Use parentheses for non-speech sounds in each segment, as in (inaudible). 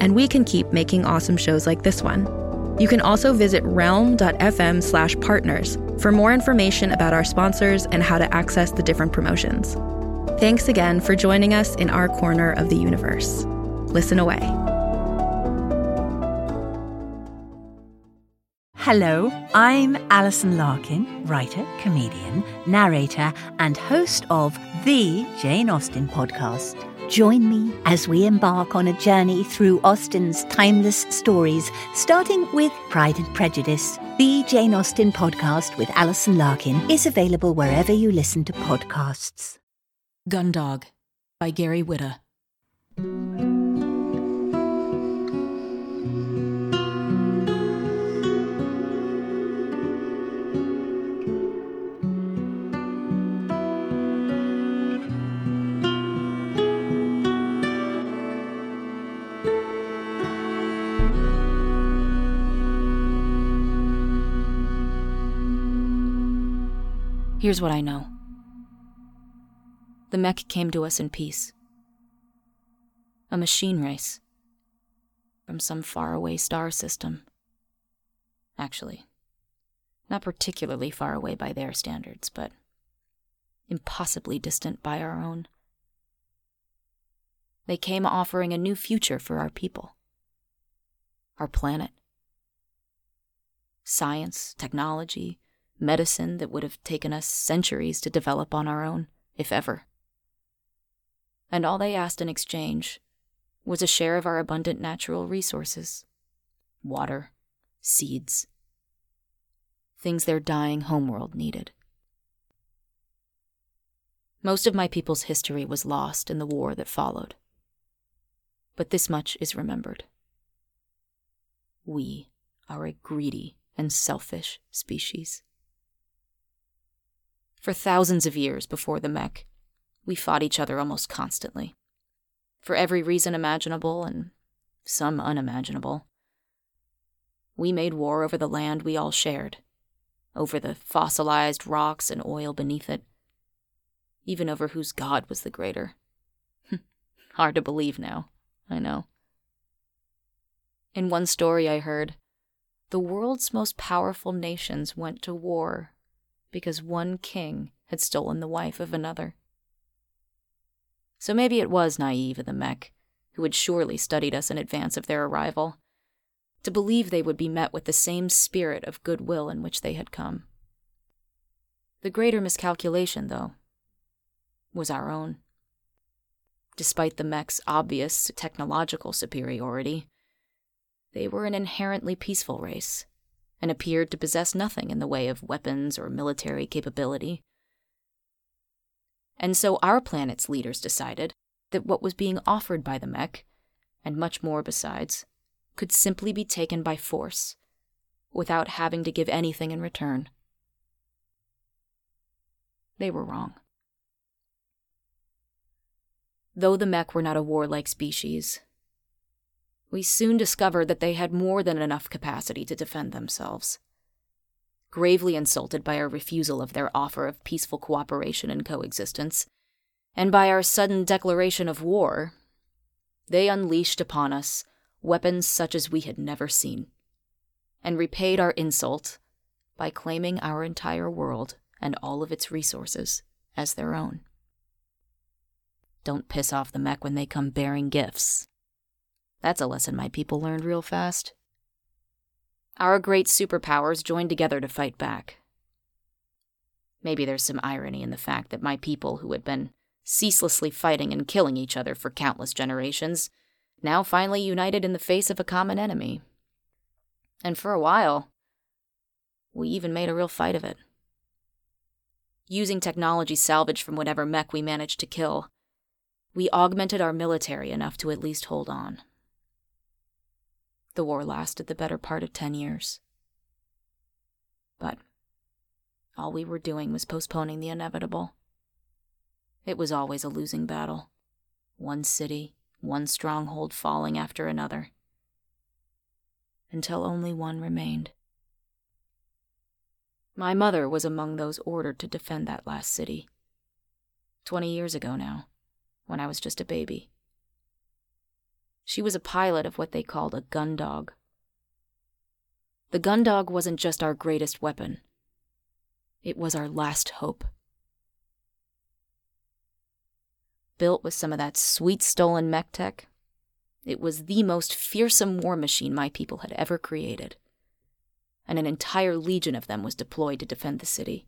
and we can keep making awesome shows like this one. You can also visit realm.fm slash partners for more information about our sponsors and how to access the different promotions. Thanks again for joining us in our corner of the universe. Listen away. Hello, I'm Alison Larkin, writer, comedian, narrator, and host of the Jane Austen podcast. Join me as we embark on a journey through Austen's timeless stories, starting with Pride and Prejudice. The Jane Austen podcast with Alison Larkin is available wherever you listen to podcasts. Gundog by Gary Whitta. Here's what I know. The Mek came to us in peace. A machine race. From some faraway star system. Actually, not particularly far away by their standards, but impossibly distant by our own. They came offering a new future for our people, our planet. Science, technology, medicine that would have taken us centuries to develop on our own, if ever. And all they asked in exchange was a share of our abundant natural resources water, seeds, things their dying homeworld needed. Most of my people's history was lost in the war that followed. But this much is remembered. We are a greedy and selfish species. For thousands of years before the Mek, we fought each other almost constantly. For every reason imaginable and some unimaginable. We made war over the land we all shared, over the fossilized rocks and oil beneath it, even over whose god was the greater. (laughs) Hard to believe now, I know. In one story I heard, the world's most powerful nations went to war because one king had stolen the wife of another. So maybe it was naive of the Mek, who had surely studied us in advance of their arrival, to believe they would be met with the same spirit of goodwill in which they had come. The greater miscalculation, though, was our own. Despite the Mek's obvious technological superiority, they were an inherently peaceful race and appeared to possess nothing in the way of weapons or military capability. And so our planet's leaders decided that what was being offered by the Mek, and much more besides, could simply be taken by force, without having to give anything in return. They were wrong. Though the Mek were not a warlike species, we soon discovered that they had more than enough capacity to defend themselves. Gravely insulted by our refusal of their offer of peaceful cooperation and coexistence, and by our sudden declaration of war, they unleashed upon us weapons such as we had never seen, and repaid our insult by claiming our entire world and all of its resources as their own. Don't piss off the Mek when they come bearing gifts, that's a lesson my people learned real fast. Our great superpowers joined together to fight back. Maybe there's some irony in the fact that my people, who had been ceaselessly fighting and killing each other for countless generations, now finally united in the face of a common enemy. And for a while, we even made a real fight of it. Using technology salvaged from whatever Mek we managed to kill, we augmented our military enough to at least hold on. The war lasted the better part of ten years. But all we were doing was postponing the inevitable. It was always a losing battle. One city, one stronghold falling after another. Until only one remained. My mother was among those ordered to defend that last city. Twenty years ago now, when I was just a baby. She was a pilot of what they called a Gundog. The Gundog wasn't just our greatest weapon, it was our last hope. Built with some of that sweet stolen Mek tech, it was the most fearsome war machine my people had ever created and an entire legion of them was deployed to defend the city.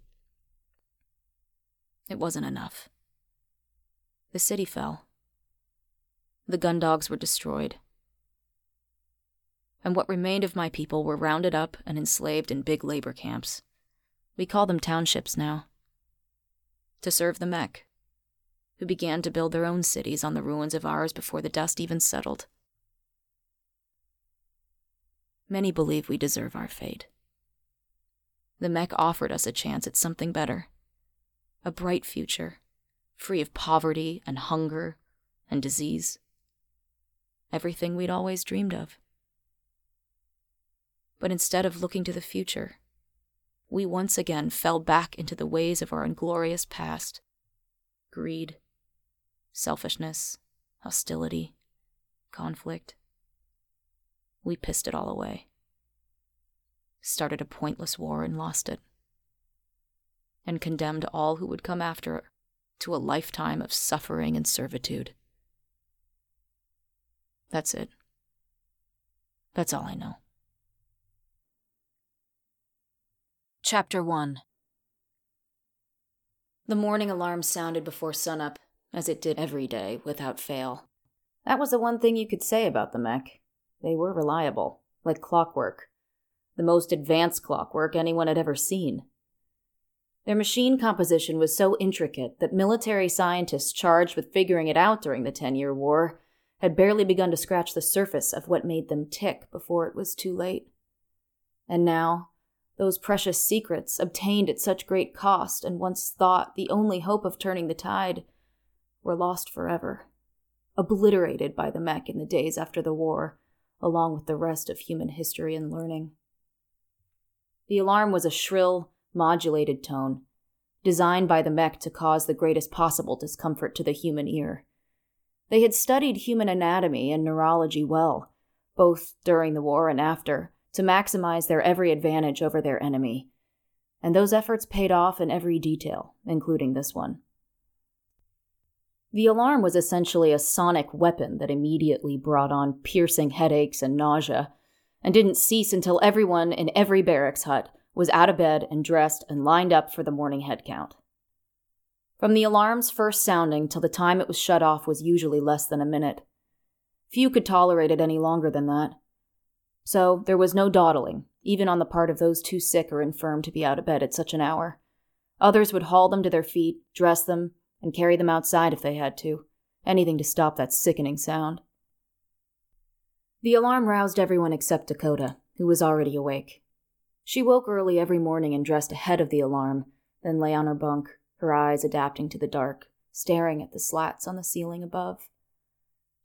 It wasn't enough. The city fell. The Gundogs were destroyed. And what remained of my people were rounded up and enslaved in big labor camps. We call them townships now. To serve the Mek, who began to build their own cities on the ruins of ours before the dust even settled. Many believe we deserve our fate. The Mek offered us a chance at something better a bright future, free of poverty and hunger and disease. Everything we'd always dreamed of. But instead of looking to the future, we once again fell back into the ways of our inglorious past greed, selfishness, hostility, conflict we pissed it all away. Started a pointless war and lost it. And condemned all who would come after to a lifetime of suffering and servitude. That's it. That's all I know. Chapter 1 The morning alarm sounded before sunup, as it did every day, without fail. That was the one thing you could say about the Mek. They were reliable, like clockwork. The most advanced clockwork anyone had ever seen. Their machine composition was so intricate that military scientists charged with figuring it out during the Ten Year War had barely begun to scratch the surface of what made them tick before it was too late. And now, those precious secrets, obtained at such great cost and once thought the only hope of turning the tide, were lost forever, obliterated by the Mek in the days after the war, along with the rest of human history and learning. The alarm was a shrill, modulated tone, designed by the Mek to cause the greatest possible discomfort to the human ear. They had studied human anatomy and neurology well, both during the war and after, to maximize their every advantage over their enemy. And those efforts paid off in every detail, including this one. The alarm was essentially a sonic weapon that immediately brought on piercing headaches and nausea, and didn't cease until everyone in every barracks hut was out of bed and dressed and lined up for the morning head count. From the alarm's first sounding till the time it was shut off was usually less than a minute. Few could tolerate it any longer than that. So there was no dawdling, even on the part of those too sick or infirm to be out of bed at such an hour. Others would haul them to their feet, dress them, and carry them outside if they had to. Anything to stop that sickening sound. The alarm roused everyone except Dakota, who was already awake. She woke early every morning and dressed ahead of the alarm, then lay on her bunk, her eyes adapting to the dark, staring at the slats on the ceiling above.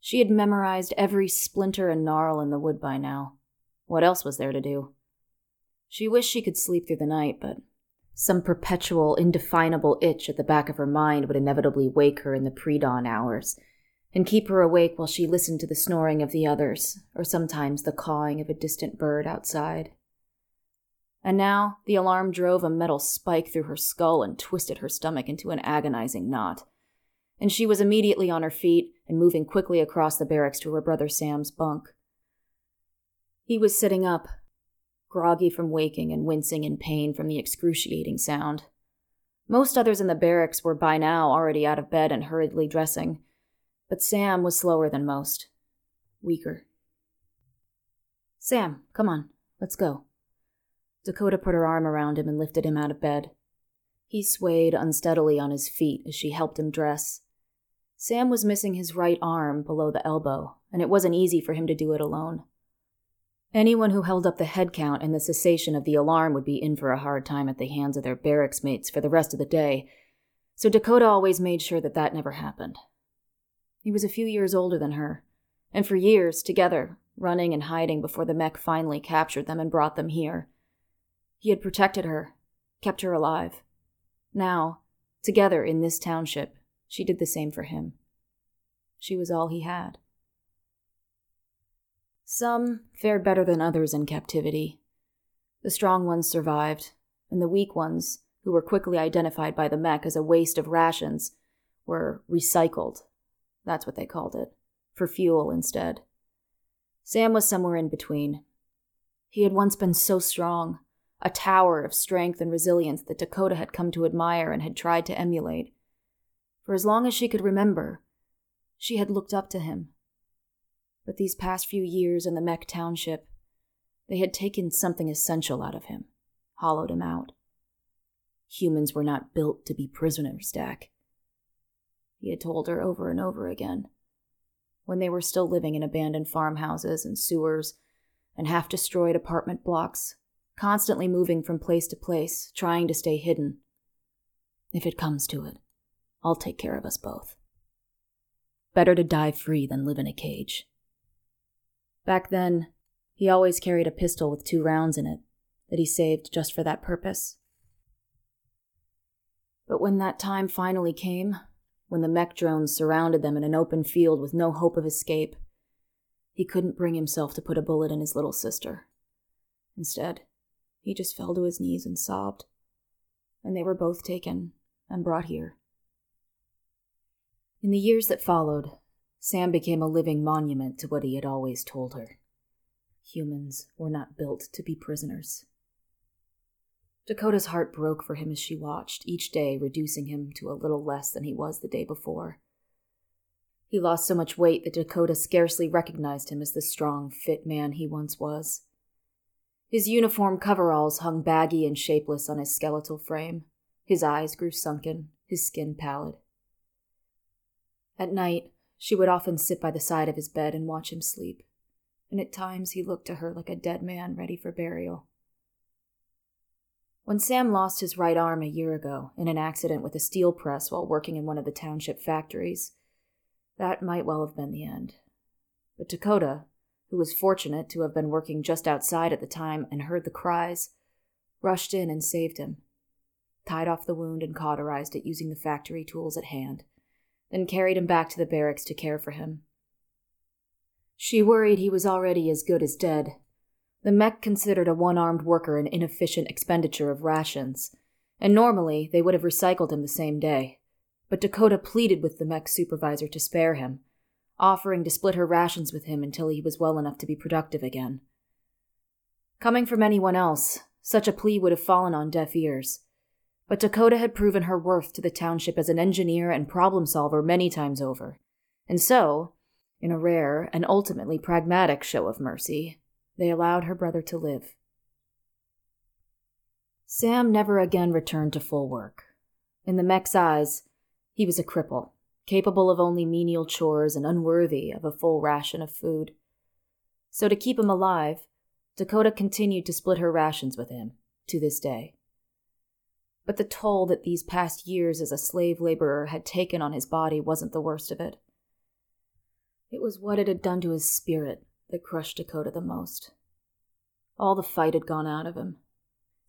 She had memorized every splinter and gnarl in the wood by now. What else was there to do? She wished she could sleep through the night, but some perpetual, indefinable itch at the back of her mind would inevitably wake her in the pre dawn hours, and keep her awake while she listened to the snoring of the others, or sometimes the cawing of a distant bird outside. And now the alarm drove a metal spike through her skull and twisted her stomach into an agonizing knot. And she was immediately on her feet and moving quickly across the barracks to her brother Sam's bunk. He was sitting up, groggy from waking and wincing in pain from the excruciating sound. Most others in the barracks were by now already out of bed and hurriedly dressing, but Sam was slower than most, weaker. Sam, come on, let's go. Dakota put her arm around him and lifted him out of bed. He swayed unsteadily on his feet as she helped him dress. Sam was missing his right arm below the elbow, and it wasn't easy for him to do it alone. Anyone who held up the head count and the cessation of the alarm would be in for a hard time at the hands of their barracks mates for the rest of the day, so Dakota always made sure that that never happened. He was a few years older than her, and for years, together, running and hiding before the Mek finally captured them and brought them here. He had protected her, kept her alive. Now, together in this township, she did the same for him. She was all he had. Some fared better than others in captivity. The strong ones survived, and the weak ones, who were quickly identified by the Mek as a waste of rations, were recycled. That's what they called it, for fuel instead. Sam was somewhere in between. He had once been so strong, a tower of strength and resilience that Dakota had come to admire and had tried to emulate. For as long as she could remember, she had looked up to him but these past few years in the Mek Township, they had taken something essential out of him, hollowed him out. Humans were not built to be prisoners, Dak. He had told her over and over again. When they were still living in abandoned farmhouses and sewers and half destroyed apartment blocks, constantly moving from place to place, trying to stay hidden. If it comes to it, I'll take care of us both. Better to die free than live in a cage. Back then, he always carried a pistol with two rounds in it that he saved just for that purpose. But when that time finally came, when the Mek drones surrounded them in an open field with no hope of escape, he couldn't bring himself to put a bullet in his little sister. Instead, he just fell to his knees and sobbed. And they were both taken and brought here. In the years that followed, Sam became a living monument to what he had always told her. Humans were not built to be prisoners. Dakota's heart broke for him as she watched, each day reducing him to a little less than he was the day before. He lost so much weight that Dakota scarcely recognized him as the strong, fit man he once was. His uniform coveralls hung baggy and shapeless on his skeletal frame. His eyes grew sunken, his skin pallid. At night, she would often sit by the side of his bed and watch him sleep, and at times he looked to her like a dead man ready for burial. When Sam lost his right arm a year ago in an accident with a steel press while working in one of the township factories, that might well have been the end. But Dakota, who was fortunate to have been working just outside at the time and heard the cries, rushed in and saved him, tied off the wound and cauterized it using the factory tools at hand then carried him back to the barracks to care for him. She worried he was already as good as dead. The Mek considered a one armed worker an inefficient expenditure of rations, and normally they would have recycled him the same day. But Dakota pleaded with the Mek supervisor to spare him, offering to split her rations with him until he was well enough to be productive again. Coming from anyone else, such a plea would have fallen on deaf ears but Dakota had proven her worth to the township as an engineer and problem solver many times over. And so, in a rare and ultimately pragmatic show of mercy, they allowed her brother to live. Sam never again returned to full work. In the Mek's eyes, he was a cripple, capable of only menial chores and unworthy of a full ration of food. So, to keep him alive, Dakota continued to split her rations with him, to this day but the toll that these past years as a slave laborer had taken on his body wasn't the worst of it. It was what it had done to his spirit that crushed Dakota the most. All the fight had gone out of him.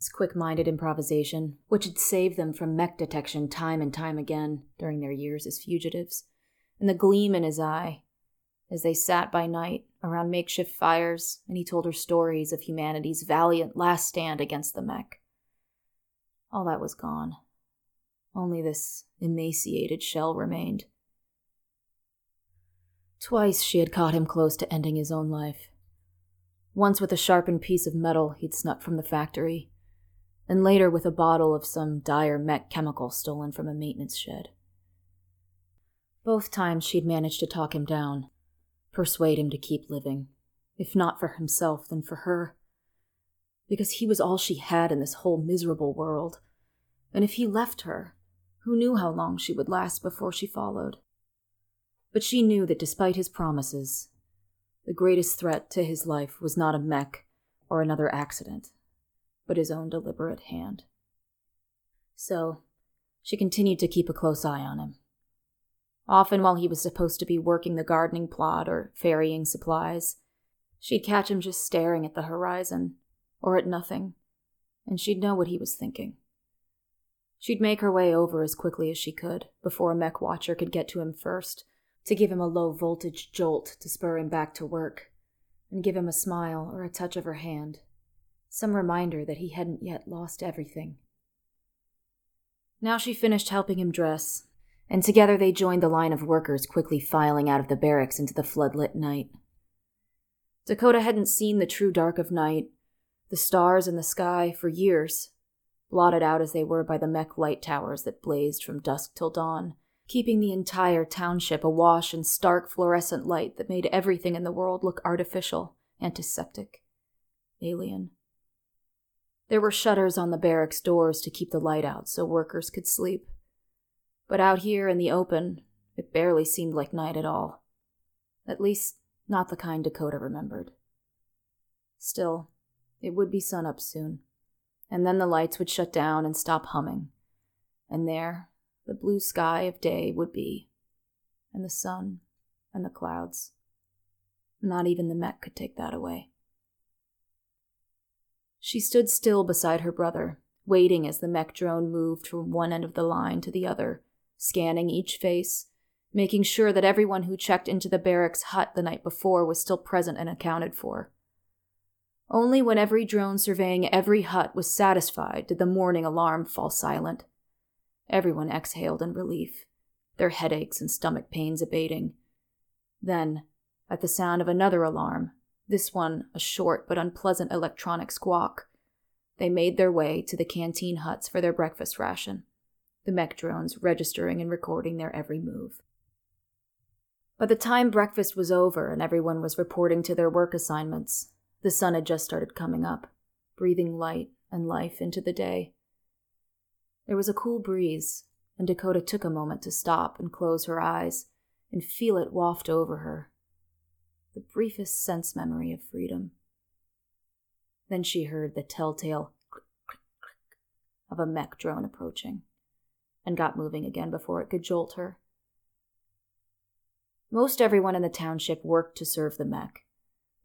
His quick minded improvisation, which had saved them from Mek detection time and time again during their years as fugitives, and the gleam in his eye as they sat by night around makeshift fires and he told her stories of humanity's valiant last stand against the Mek. All that was gone. Only this emaciated shell remained. Twice she had caught him close to ending his own life. Once with a sharpened piece of metal he'd snuck from the factory, and later with a bottle of some dire Mek chemical stolen from a maintenance shed. Both times she'd managed to talk him down, persuade him to keep living, if not for himself, then for her because he was all she had in this whole miserable world. And if he left her, who knew how long she would last before she followed? But she knew that despite his promises, The greatest threat to his life was not a Mek or another accident, but his own deliberate hand. So, she continued to keep a close eye on him. Often, while he was supposed to be working the gardening plot or ferrying supplies, she'd catch him just staring at the horizon or at nothing, and she'd know what he was thinking. She'd make her way over as quickly as she could before a Mek watcher could get to him first, to give him a low voltage jolt to spur him back to work, and give him a smile or a touch of her hand, some reminder that he hadn't yet lost everything. Now she finished helping him dress, and together they joined the line of workers quickly filing out of the barracks into the floodlit night. Dakota hadn't seen the true dark of night, the stars in the sky, for years, blotted out as they were by the Mek light towers that blazed from dusk till dawn, keeping the entire township awash in stark fluorescent light that made everything in the world look artificial, antiseptic, alien. There were shutters on the barracks doors to keep the light out so workers could sleep. But out here in the open, it barely seemed like night at all. At least, not the kind Dakota remembered. Still, it would be sunup soon, and then the lights would shut down and stop humming. And there, the blue sky of day would be, and the sun and the clouds. Not even the Mek could take that away. She stood still beside her brother, waiting as the Mek drone moved from one end of the line to the other, scanning each face, making sure that everyone who checked into the barracks hut the night before was still present and accounted for. Only when every drone surveying every hut was satisfied did the morning alarm fall silent. Everyone exhaled in relief, their headaches and stomach pains abating. Then, at the sound of another alarm, this one a short but unpleasant electronic squawk. They made their way to the canteen huts for their breakfast ration, the Mek drones registering and recording their every move. By the time breakfast was over and everyone was reporting to their work assignments, the sun had just started coming up, breathing light and life into the day. There was a cool breeze, and Dakota took a moment to stop and close her eyes and feel it waft over her the briefest sense memory of freedom. Then she heard the telltale click, click, click of a Mek drone approaching and got moving again before it could jolt her. Most everyone in the township worked to serve the Mek.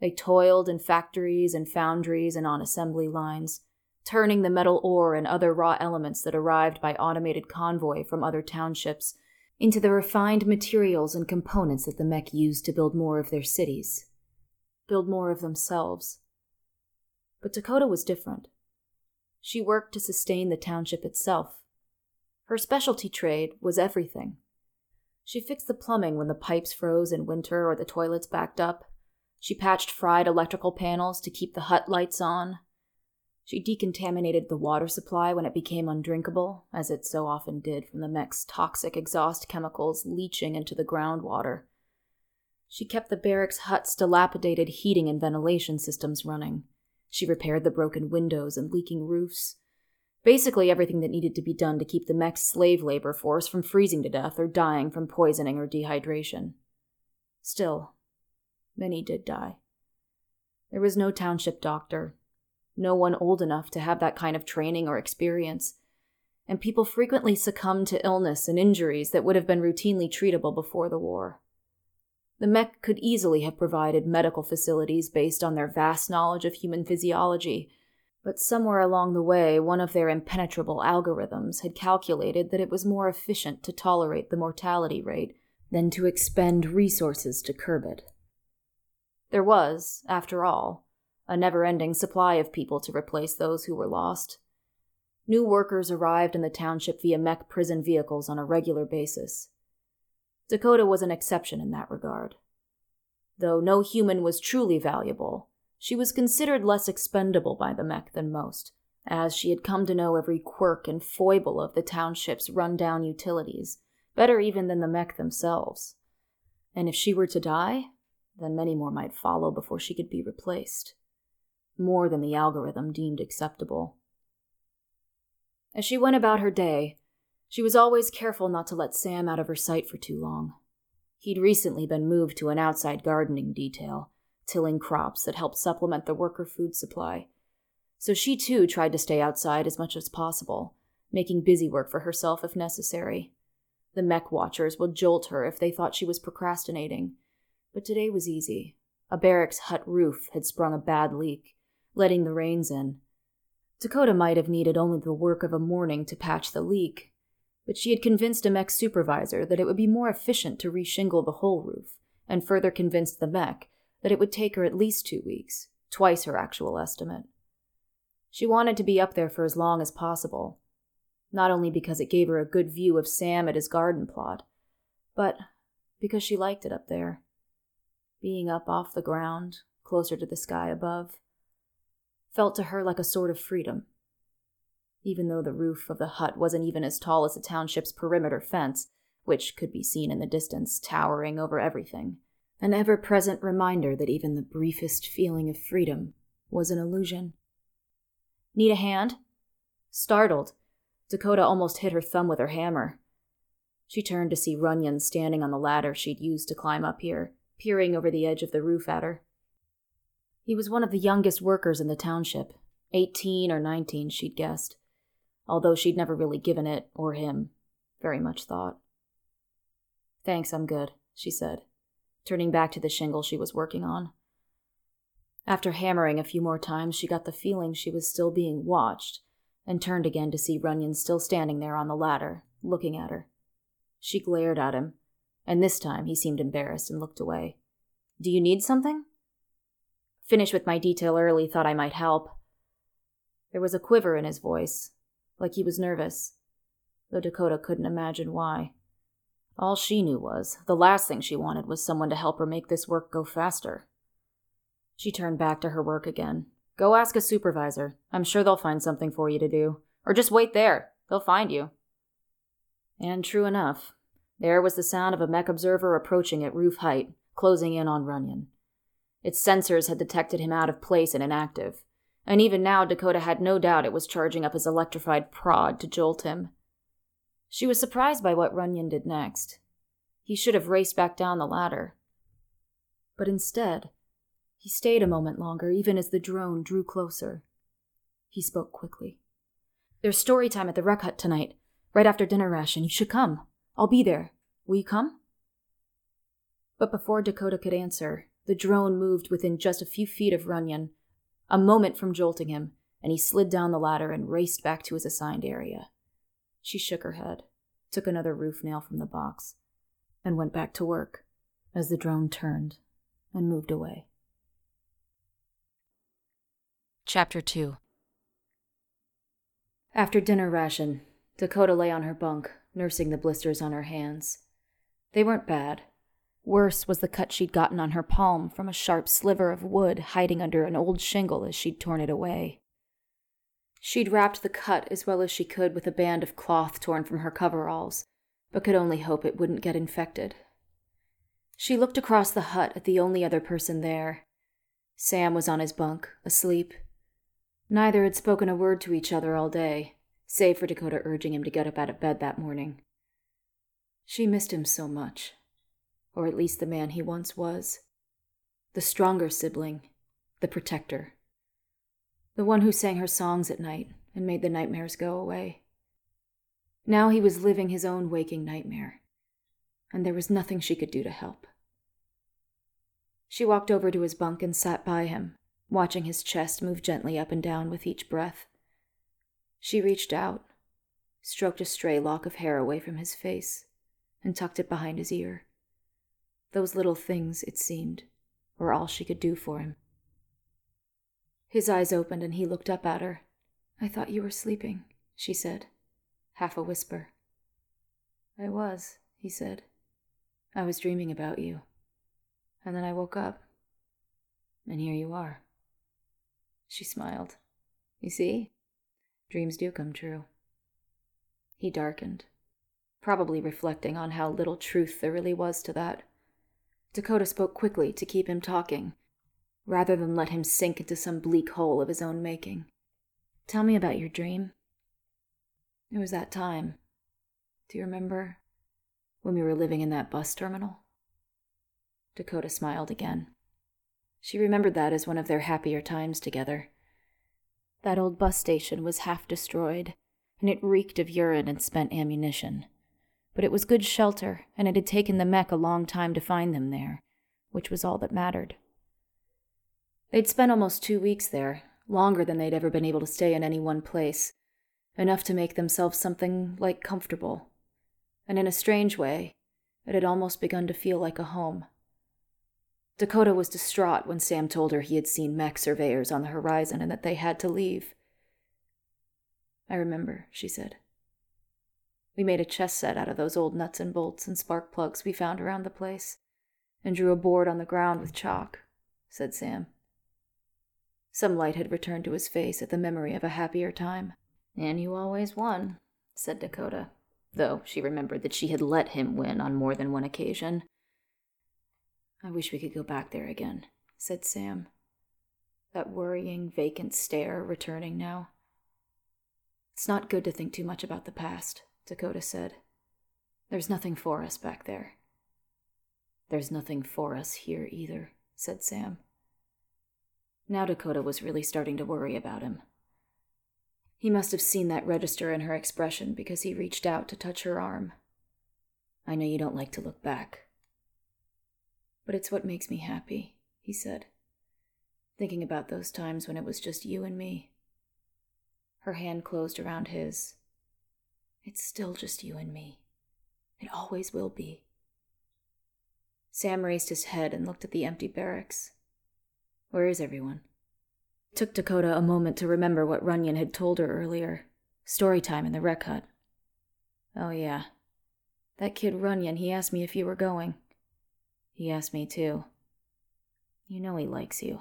They toiled in factories and foundries and on assembly lines, turning the metal ore and other raw elements that arrived by automated convoy from other townships into the refined materials and components that the Mek used to build more of their cities, build more of themselves. But Dakota was different. She worked to sustain the township itself. Her specialty trade was everything. She fixed the plumbing when the pipes froze in winter or the toilets backed up. She patched fried electrical panels to keep the hut lights on. She decontaminated the water supply when it became undrinkable, as it so often did from the Mek's toxic exhaust chemicals leaching into the groundwater. She kept the barracks' hut's dilapidated heating and ventilation systems running. She repaired the broken windows and leaking roofs. Basically, everything that needed to be done to keep the Mek's slave labor force from freezing to death or dying from poisoning or dehydration. Still, many did die. There was no township doctor, no one old enough to have that kind of training or experience, and people frequently succumbed to illness and injuries that would have been routinely treatable before the war. The Mek could easily have provided medical facilities based on their vast knowledge of human physiology, but somewhere along the way, one of their impenetrable algorithms had calculated that it was more efficient to tolerate the mortality rate than to expend resources to curb it. There was, after all, a never ending supply of people to replace those who were lost. New workers arrived in the township via Mek prison vehicles on a regular basis. Dakota was an exception in that regard. Though no human was truly valuable, she was considered less expendable by the Mek than most, as she had come to know every quirk and foible of the township's run-down utilities, better even than the Mek themselves. And if she were to die, then many more might follow before she could be replaced more than the algorithm deemed acceptable. As she went about her day, she was always careful not to let Sam out of her sight for too long. He'd recently been moved to an outside gardening detail, tilling crops that helped supplement the worker food supply. So she too tried to stay outside as much as possible, making busy work for herself if necessary. The Mek watchers would jolt her if they thought she was procrastinating. But today was easy. A barracks hut roof had sprung a bad leak, letting the rains in. Dakota might have needed only the work of a morning to patch the leak, but she had convinced a Mek supervisor that it would be more efficient to reshingle the whole roof, and further convinced the Mek that it would take her at least two weeks, twice her actual estimate. She wanted to be up there for as long as possible, not only because it gave her a good view of Sam at his garden plot, but because she liked it up there. Being up off the ground, closer to the sky above, felt to her like a sort of freedom. Even though the roof of the hut wasn't even as tall as the township's perimeter fence, which could be seen in the distance, towering over everything, an ever present reminder that even the briefest feeling of freedom was an illusion. Need a hand? Startled, Dakota almost hit her thumb with her hammer. She turned to see Runyon standing on the ladder she'd used to climb up here, peering over the edge of the roof at her. He was one of the youngest workers in the township, eighteen or nineteen, she'd guessed, although she'd never really given it, or him, very much thought. Thanks, I'm good, she said, turning back to the shingle she was working on. After hammering a few more times, she got the feeling she was still being watched and turned again to see Runyon still standing there on the ladder, looking at her. She glared at him, and this time he seemed embarrassed and looked away. Do you need something? Finished with my detail early, thought I might help. There was a quiver in his voice, like he was nervous, though Dakota couldn't imagine why. All she knew was the last thing she wanted was someone to help her make this work go faster. She turned back to her work again, Go ask a supervisor. I'm sure they'll find something for you to do. Or just wait there. They'll find you. And true enough, there was the sound of a Mek observer approaching at roof height, closing in on Runyon. Its sensors had detected him out of place and inactive, and even now Dakota had no doubt it was charging up his electrified prod to jolt him. She was surprised by what Runyon did next. He should have raced back down the ladder. But instead, he stayed a moment longer, even as the drone drew closer. He spoke quickly. There's story time at the rec hut tonight, right after dinner ration. You should come. I'll be there. Will you come? But before Dakota could answer, the drone moved within just a few feet of Runyon, a moment from jolting him, and he slid down the ladder and raced back to his assigned area. She shook her head, took another roof nail from the box, and went back to work as the drone turned and moved away. Chapter 2 After dinner ration, Dakota lay on her bunk, nursing the blisters on her hands. They weren't bad. Worse was the cut she'd gotten on her palm from a sharp sliver of wood hiding under an old shingle as she'd torn it away. She'd wrapped the cut as well as she could with a band of cloth torn from her coveralls, but could only hope it wouldn't get infected. She looked across the hut at the only other person there. Sam was on his bunk, asleep. Neither had spoken a word to each other all day, save for Dakota urging him to get up out of bed that morning. She missed him so much, or at least the man he once was. The stronger sibling, the protector. The one who sang her songs at night and made the nightmares go away. Now he was living his own waking nightmare, and there was nothing she could do to help. She walked over to his bunk and sat by him, watching his chest move gently up and down with each breath. She reached out, stroked a stray lock of hair away from his face, and tucked it behind his ear. Those little things, it seemed, were all she could do for him. His eyes opened and he looked up at her. I thought you were sleeping, she said, half a whisper. I was, he said. I was dreaming about you. And then I woke up. And here you are. She smiled. You see? Dreams do come true. He darkened, probably reflecting on how little truth there really was to that. Dakota spoke quickly to keep him talking, rather than let him sink into some bleak hole of his own making. Tell me about your dream. It was that time. Do you remember? When we were living in that bus terminal? Dakota smiled again. She remembered that as one of their happier times together. That old bus station was half destroyed, and it reeked of urine and spent ammunition. But it was good shelter, and it had taken the Mek a long time to find them there, which was all that mattered. They'd spent almost two weeks there, longer than they'd ever been able to stay in any one place, enough to make themselves something like comfortable. And in a strange way, it had almost begun to feel like a home. Dakota was distraught when Sam told her he had seen Mek surveyors on the horizon and that they had to leave. I remember, she said. We made a chess set out of those old nuts and bolts and spark plugs we found around the place, and drew a board on the ground with chalk, said Sam. Some light had returned to his face at the memory of a happier time. And you always won, said Dakota, though she remembered that she had let him win on more than one occasion. I wish we could go back there again, said Sam. That worrying, vacant stare returning now. It's not good to think too much about the past, Dakota said. There's nothing for us back there. There's nothing for us here either, said Sam. Now Dakota was really starting to worry about him. He must have seen that register in her expression because he reached out to touch her arm. I know you don't like to look back, but it's what makes me happy, he said, thinking about those times when it was just you and me. Her hand closed around his. It's still just you and me. It always will be. Sam raised his head and looked at the empty barracks. Where is everyone? It took Dakota a moment to remember what Runyon had told her earlier. Story time in the rec hut. Oh, yeah. That kid Runyon, he asked me if you were going. He asked me too. You know he likes you.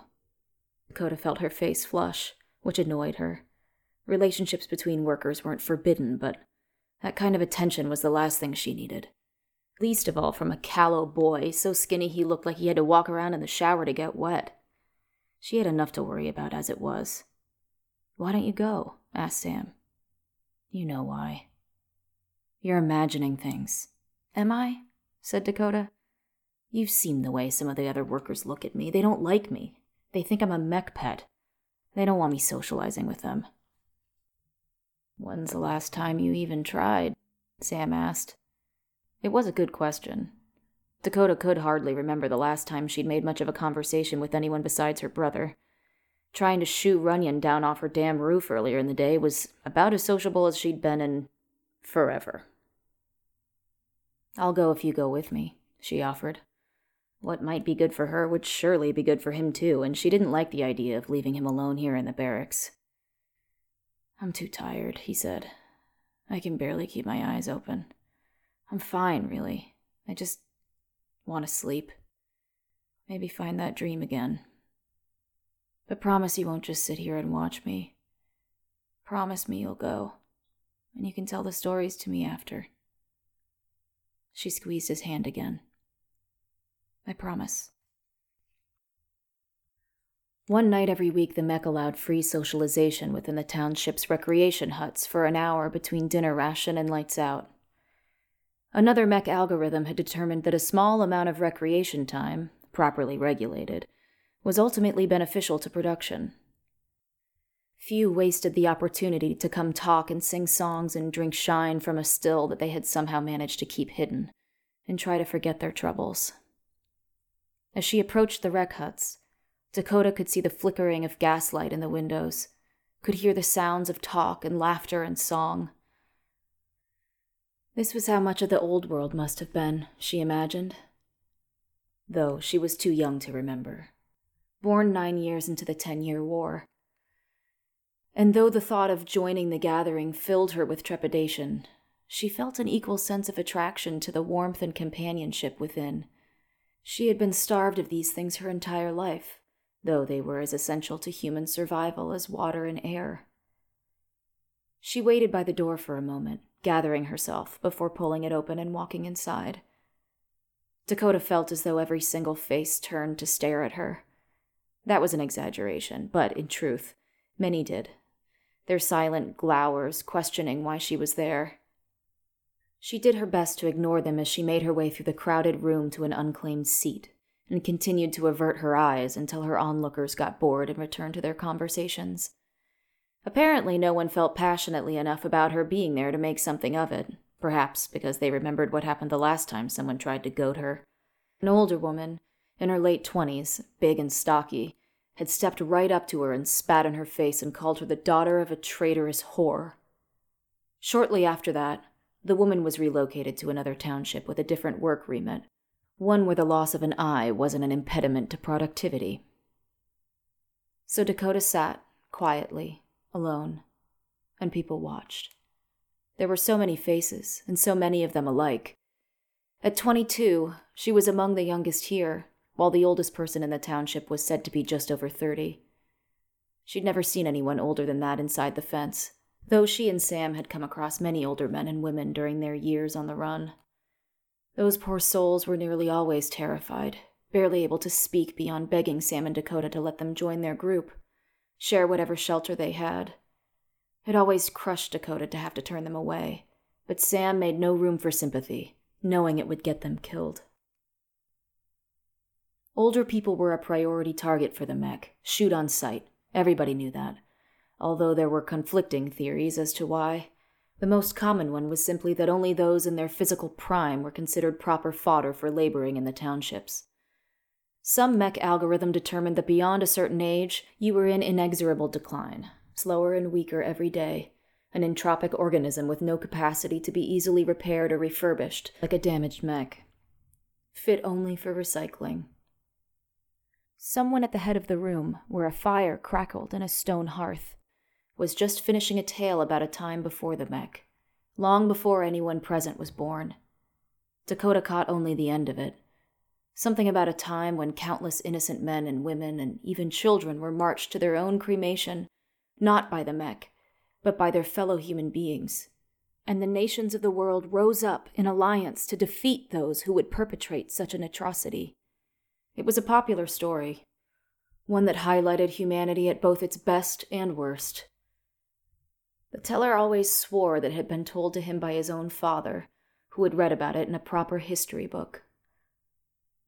Dakota felt her face flush, which annoyed her. Relationships between workers weren't forbidden, but that kind of attention was the last thing she needed. Least of all from a callow boy, so skinny he looked like he had to walk around in the shower to get wet. She had enough to worry about as it was. Why don't you go? asked Sam. You know why. You're imagining things. Am I? said Dakota. You've seen the way some of the other workers look at me. They don't like me. They think I'm a Mek pet. They don't want me socializing with them. When's the last time you even tried? Sam asked. It was a good question. Dakota could hardly remember the last time she'd made much of a conversation with anyone besides her brother. Trying to shoo Runyon down off her damn roof earlier in the day was about as sociable as she'd been in forever. I'll go if you go with me, she offered. What might be good for her would surely be good for him too, and she didn't like the idea of leaving him alone here in the barracks. I'm too tired, he said. I can barely keep my eyes open. I'm fine, really. I just want to sleep. Maybe find that dream again. But promise you won't just sit here and watch me. Promise me you'll go, and you can tell the stories to me after. She squeezed his hand again. I promise. One night every week, the Mek allowed free socialization within the township's recreation huts for an hour between dinner ration and lights out. Another Mek algorithm had determined that a small amount of recreation time, properly regulated, was ultimately beneficial to production. Few wasted the opportunity to come talk and sing songs and drink shine from a still that they had somehow managed to keep hidden, and try to forget their troubles. As she approached the rec huts, Dakota could see the flickering of gaslight in the windows, could hear the sounds of talk and laughter and song. This was how much of the old world must have been, she imagined. Though she was too young to remember. Born nine years into the Ten Year War. And though the thought of joining the gathering filled her with trepidation, she felt an equal sense of attraction to the warmth and companionship within she had been starved of these things her entire life, though they were as essential to human survival as water and air. She waited by the door for a moment, gathering herself before pulling it open and walking inside. Dakota felt as though every single face turned to stare at her. That was an exaggeration, but in truth, many did. Their silent glowers questioning why she was there, she did her best to ignore them as she made her way through the crowded room to an unclaimed seat, and continued to avert her eyes until her onlookers got bored and returned to their conversations. Apparently, no one felt passionately enough about her being there to make something of it, perhaps because they remembered what happened the last time someone tried to goad her. An older woman, in her late twenties, big and stocky, had stepped right up to her and spat in her face and called her the daughter of a traitorous whore. Shortly after that, the woman was relocated to another township with a different work remit, one where the loss of an eye wasn't an impediment to productivity. So Dakota sat, quietly, alone, and people watched. There were so many faces, and so many of them alike. At 22, she was among the youngest here, while the oldest person in the township was said to be just over 30. She'd never seen anyone older than that inside the fence, though she and Sam had come across many older men and women during their years on the run. Those poor souls were nearly always terrified, barely able to speak beyond begging Sam and Dakota to let them join their group, share whatever shelter they had. It always crushed Dakota to have to turn them away, but Sam made no room for sympathy, knowing it would get them killed. Older people were a priority target for the Mek, shoot on sight. Everybody knew that, although there were conflicting theories as to why. The most common one was simply that only those in their physical prime were considered proper fodder for laboring in the townships. Some Mek algorithm determined that beyond a certain age, you were in inexorable decline, slower and weaker every day, an entropic organism with no capacity to be easily repaired or refurbished, like a damaged Mek. Fit only for recycling. Someone at the head of the room, where a fire crackled in a stone hearth, was just finishing a tale about a time before the Mek, long before anyone present was born. Dakota caught only the end of it. Something about a time when countless innocent men and women and even children were marched to their own cremation, not by the Mek, but by their fellow human beings. And the nations of the world rose up in alliance to defeat those who would perpetrate such an atrocity. It was a popular story, one that highlighted humanity at both its best and worst. The teller always swore that it had been told to him by his own father, who had read about it in a proper history book.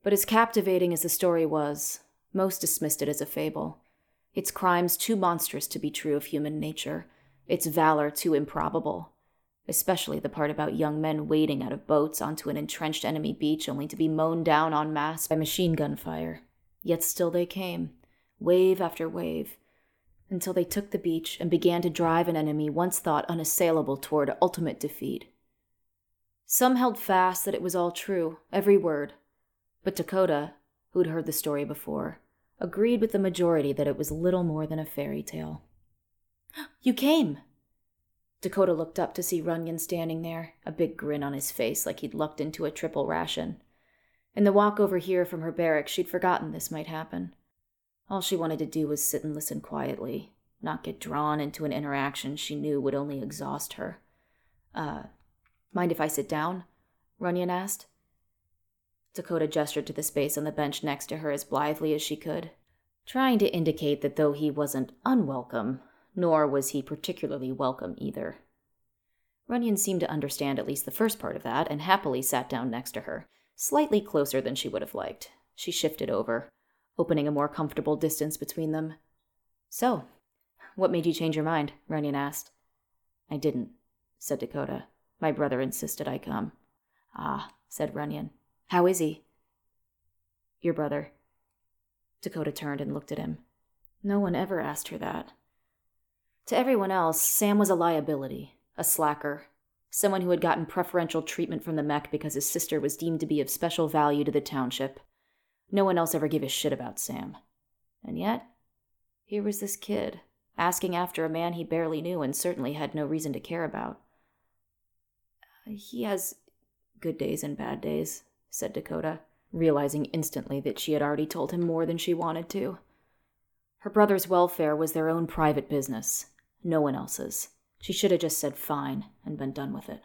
But as captivating as the story was, most dismissed it as a fable, its crimes too monstrous to be true of human nature, its valor too improbable, especially the part about young men wading out of boats onto an entrenched enemy beach only to be mown down en masse by machine gun fire. Yet still they came, wave after wave, until they took the beach and began to drive an enemy once thought unassailable toward ultimate defeat. Some held fast that it was all true, every word, but Dakota, who'd heard the story before, agreed with the majority that it was little more than a fairy tale. (gasps) You came! Dakota looked up to see Runyon standing there, a big grin on his face like he'd lucked into a triple ration. In the walk over here from her barracks, she'd forgotten this might happen. All she wanted to do was sit and listen quietly, not get drawn into an interaction she knew would only exhaust her. Uh, mind if I sit down? Runyon asked. Dakota gestured to the space on the bench next to her as blithely as she could, trying to indicate that though he wasn't unwelcome, nor was he particularly welcome either. Runyon seemed to understand at least the first part of that and happily sat down next to her, slightly closer than she would have liked. She shifted over, opening a more comfortable distance between them. So, what made you change your mind? Runyon asked. I didn't, said Dakota. My brother insisted I come. Ah, said Runyon. How is he? Your brother. Dakota turned and looked at him. No one ever asked her that. To everyone else, Sam was a liability, a slacker, someone who had gotten preferential treatment from the Mek because his sister was deemed to be of special value to the township, no one else ever gave a shit about Sam. And yet, here was this kid, asking after a man he barely knew and certainly had no reason to care about. Uh, he has good days and bad days, said Dakota, realizing instantly that she had already told him more than she wanted to. Her brother's welfare was their own private business, no one else's. She should have just said fine and been done with it.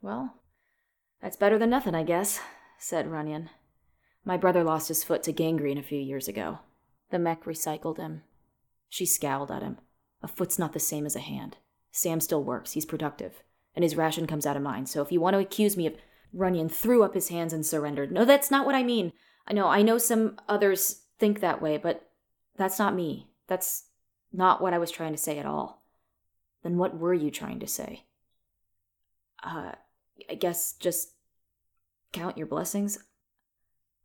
Well, that's better than nothing, I guess, said Runyon. My brother lost his foot to gangrene a few years ago. The Mek recycled him. She scowled at him. A foot's not the same as a hand. Sam still works, he's productive, and his ration comes out of mine, so if you want to accuse me of. Runyon threw up his hands and surrendered. No, that's not what I mean. I know, I know some others think that way, but that's not me. That's not what I was trying to say at all. Then what were you trying to say? Uh, I guess just count your blessings?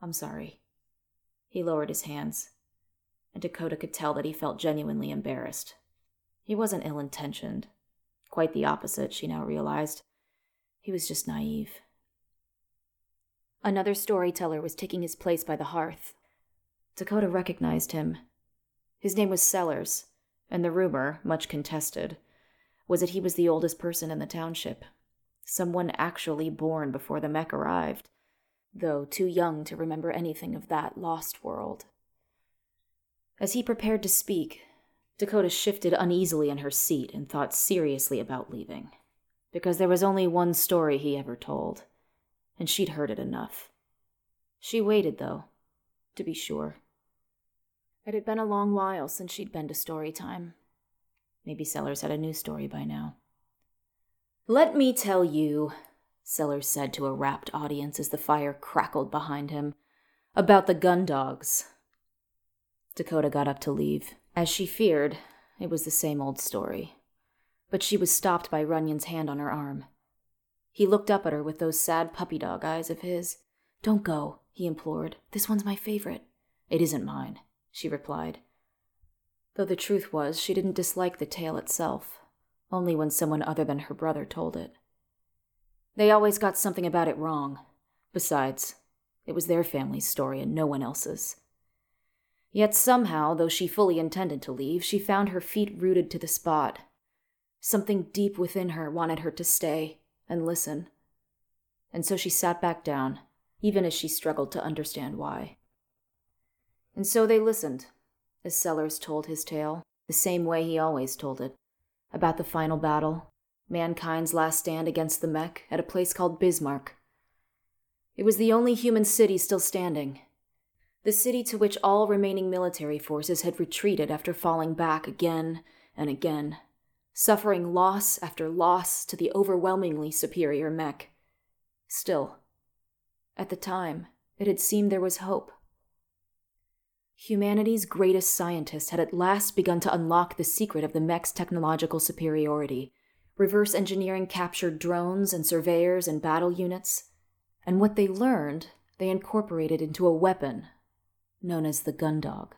I'm sorry. He lowered his hands, and Dakota could tell that he felt genuinely embarrassed. He wasn't ill intentioned. Quite the opposite, she now realized. He was just naive. Another storyteller was taking his place by the hearth. Dakota recognized him. His name was Sellers, and the rumor, much contested, was that he was the oldest person in the township. Someone actually born before the Mek arrived, though too young to remember anything of that lost world. As he prepared to speak, Dakota shifted uneasily in her seat and thought seriously about leaving, because there was only one story he ever told, and she'd heard it enough. She waited, though, to be sure. It had been a long while since she'd been to story time. Maybe Sellers had a new story by now. Let me tell you, Sellers said to a rapt audience as the fire crackled behind him, about the Gundogs. Dakota got up to leave. As she feared, it was the same old story. But she was stopped by Runyon's hand on her arm. He looked up at her with those sad puppy dog eyes of his. Don't go, he implored. This one's my favorite. It isn't mine, she replied. Though the truth was, she didn't dislike the tale itself, only when someone other than her brother told it. They always got something about it wrong. Besides, it was their family's story and no one else's. Yet somehow, though she fully intended to leave, she found her feet rooted to the spot. Something deep within her wanted her to stay and listen. And so she sat back down, even as she struggled to understand why. And so they listened, as Sellers told his tale, the same way he always told it, about the final battle, mankind's last stand against the Mek at a place called Bismarck. It was the only human city still standing, the city to which all remaining military forces had retreated after falling back again and again, suffering loss after loss to the overwhelmingly superior Mek. Still, at the time, it had seemed there was hope. Humanity's greatest scientist had at last begun to unlock the secret of the Mek's technological superiority. Reverse engineering captured drones and surveyors and battle units, and what they learned, they incorporated into a weapon known as the Gundog.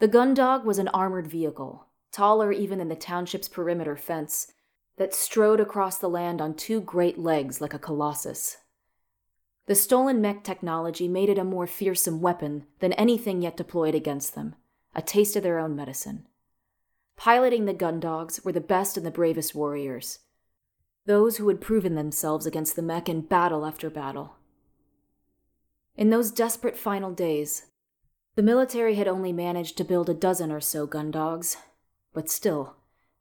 The Gundog was an armored vehicle, taller even than the township's perimeter fence, that strode across the land on two great legs like a colossus. The stolen Mek technology made it a more fearsome weapon than anything yet deployed against them, a taste of their own medicine. Piloting the Gundogs were the best and the bravest warriors, those who had proven themselves against the Mek in battle after battle, in those desperate final days, the military had only managed to build a dozen or so Gundogs, but still,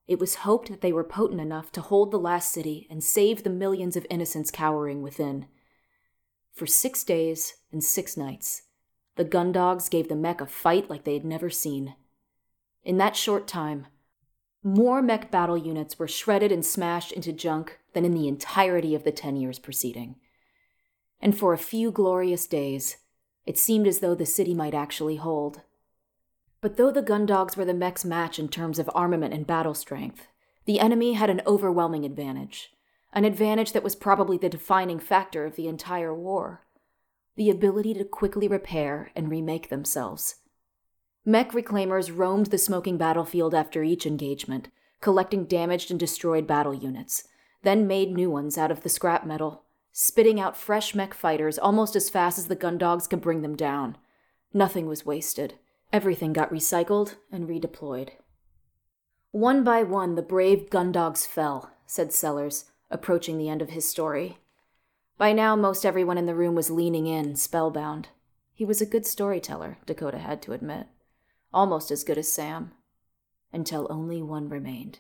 it was hoped that they were potent enough to hold the last city and save the millions of innocents cowering within. For six days and six nights, the Gundogs gave the Mek a fight like they had never seen. In that short time, more Mek battle units were shredded and smashed into junk than in the entirety of the ten years preceding and for a few glorious days, it seemed as though the city might actually hold. But though the Gundogs were the Mek's match in terms of armament and battle strength, the enemy had an overwhelming advantage, an advantage that was probably the defining factor of the entire war the ability to quickly repair and remake themselves. Mek reclaimers roamed the smoking battlefield after each engagement, collecting damaged and destroyed battle units, then made new ones out of the scrap metal spitting out fresh Mek fighters almost as fast as the Gundogs could bring them down. Nothing was wasted. Everything got recycled and redeployed. One by one, the brave Gundogs fell, said Sellers, approaching the end of his story. By now, most everyone in the room was leaning in, spellbound. He was a good storyteller, Dakota had to admit. Almost as good as Sam. Until only one remained.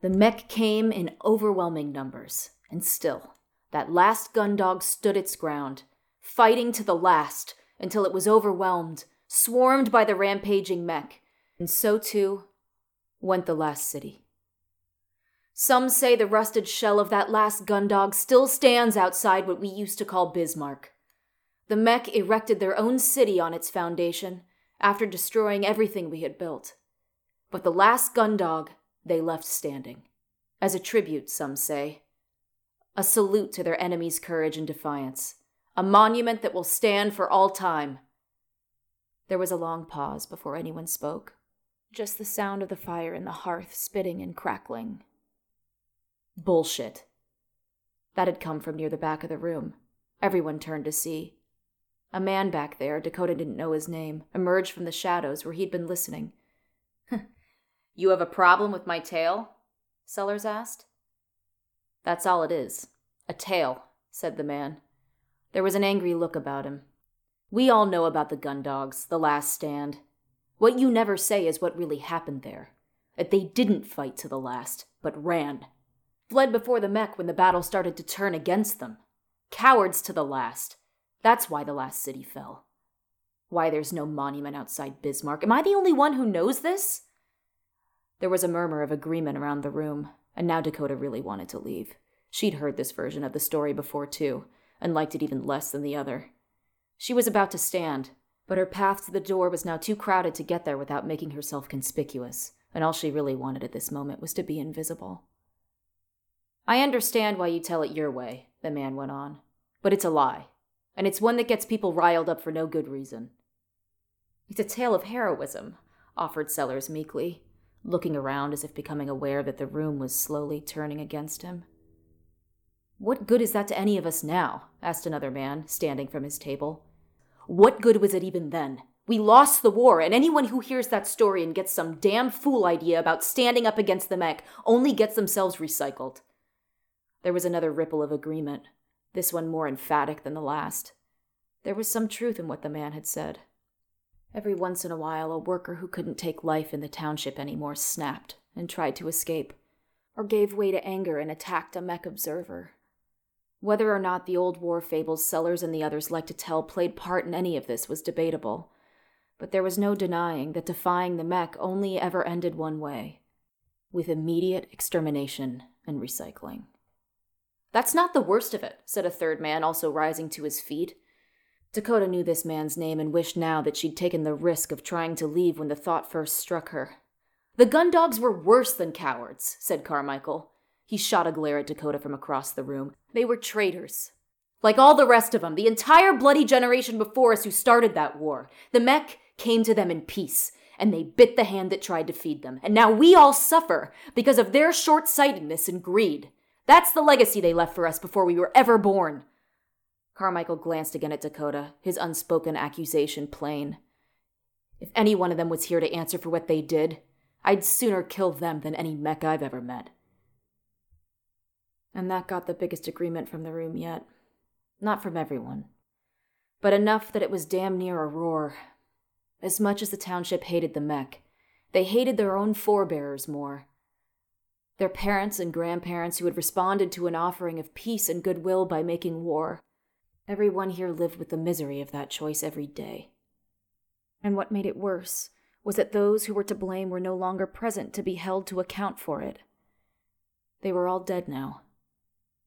The Mek came in overwhelming numbers, and still, that last Gundog stood its ground, fighting to the last until it was overwhelmed, swarmed by the rampaging Mek, and so too went the last city. Some say the rusted shell of that last Gundog still stands outside what we used to call Bismarck. The Mek erected their own city on its foundation after destroying everything we had built. But the last Gundog they left standing. As a tribute, some say. A salute to their enemy's courage and defiance. A monument that will stand for all time. There was a long pause before anyone spoke. Just the sound of the fire in the hearth spitting and crackling. Bullshit. That had come from near the back of the room. Everyone turned to see. A man back there, Dakota didn't know his name, emerged from the shadows where he'd been listening. (laughs) you have a problem with my tale? Sellers asked. That's all it is. A tale, said the man. There was an angry look about him. We all know about the Gundogs, the last stand. What you never say is what really happened there. That they didn't fight to the last, but ran. Fled before the Mek when the battle started to turn against them. Cowards to the last. That's why the last city fell. Why there's no monument outside Bismarck. Am I the only one who knows this? There was a murmur of agreement around the room, and now Dakota really wanted to leave. She'd heard this version of the story before, too, and liked it even less than the other. She was about to stand, but her path to the door was now too crowded to get there without making herself conspicuous, and all she really wanted at this moment was to be invisible. I understand why you tell it your way, the man went on, but it's a lie and it's one that gets people riled up for no good reason. It's a tale of heroism, offered Sellers meekly, looking around as if becoming aware that the room was slowly turning against him. What good is that to any of us now? asked another man, standing from his table. What good was it even then? We lost the war, and anyone who hears that story and gets some damn fool idea about standing up against the Mek only gets themselves recycled. There was another ripple of agreement, this one more emphatic than the last. There was some truth in what the man had said. Every once in a while, a worker who couldn't take life in the township anymore snapped and tried to escape, or gave way to anger and attacked a Mek observer. Whether or not the old war fables Sellers and the others liked to tell played part in any of this was debatable, but there was no denying that defying the Mek only ever ended one way with immediate extermination and recycling. That's not the worst of it, said a third man, also rising to his feet. Dakota knew this man's name and wished now that she'd taken the risk of trying to leave when the thought first struck her. The Gundogs were worse than cowards, said Carmichael. He shot a glare at Dakota from across the room. They were traitors. Like all the rest of them, the entire bloody generation before us who started that war. The Mek came to them in peace, and they bit the hand that tried to feed them. And now we all suffer because of their short sightedness and greed. That's the legacy they left for us before we were ever born. Carmichael glanced again at Dakota, his unspoken accusation plain. If any one of them was here to answer for what they did, I'd sooner kill them than any Mek I've ever met. And that got the biggest agreement from the room yet. Not from everyone, but enough that it was damn near a roar. As much as the township hated the Mek, they hated their own forebears more. Their parents and grandparents who had responded to an offering of peace and goodwill by making war. Everyone here lived with the misery of that choice every day. And what made it worse was that those who were to blame were no longer present to be held to account for it. They were all dead now,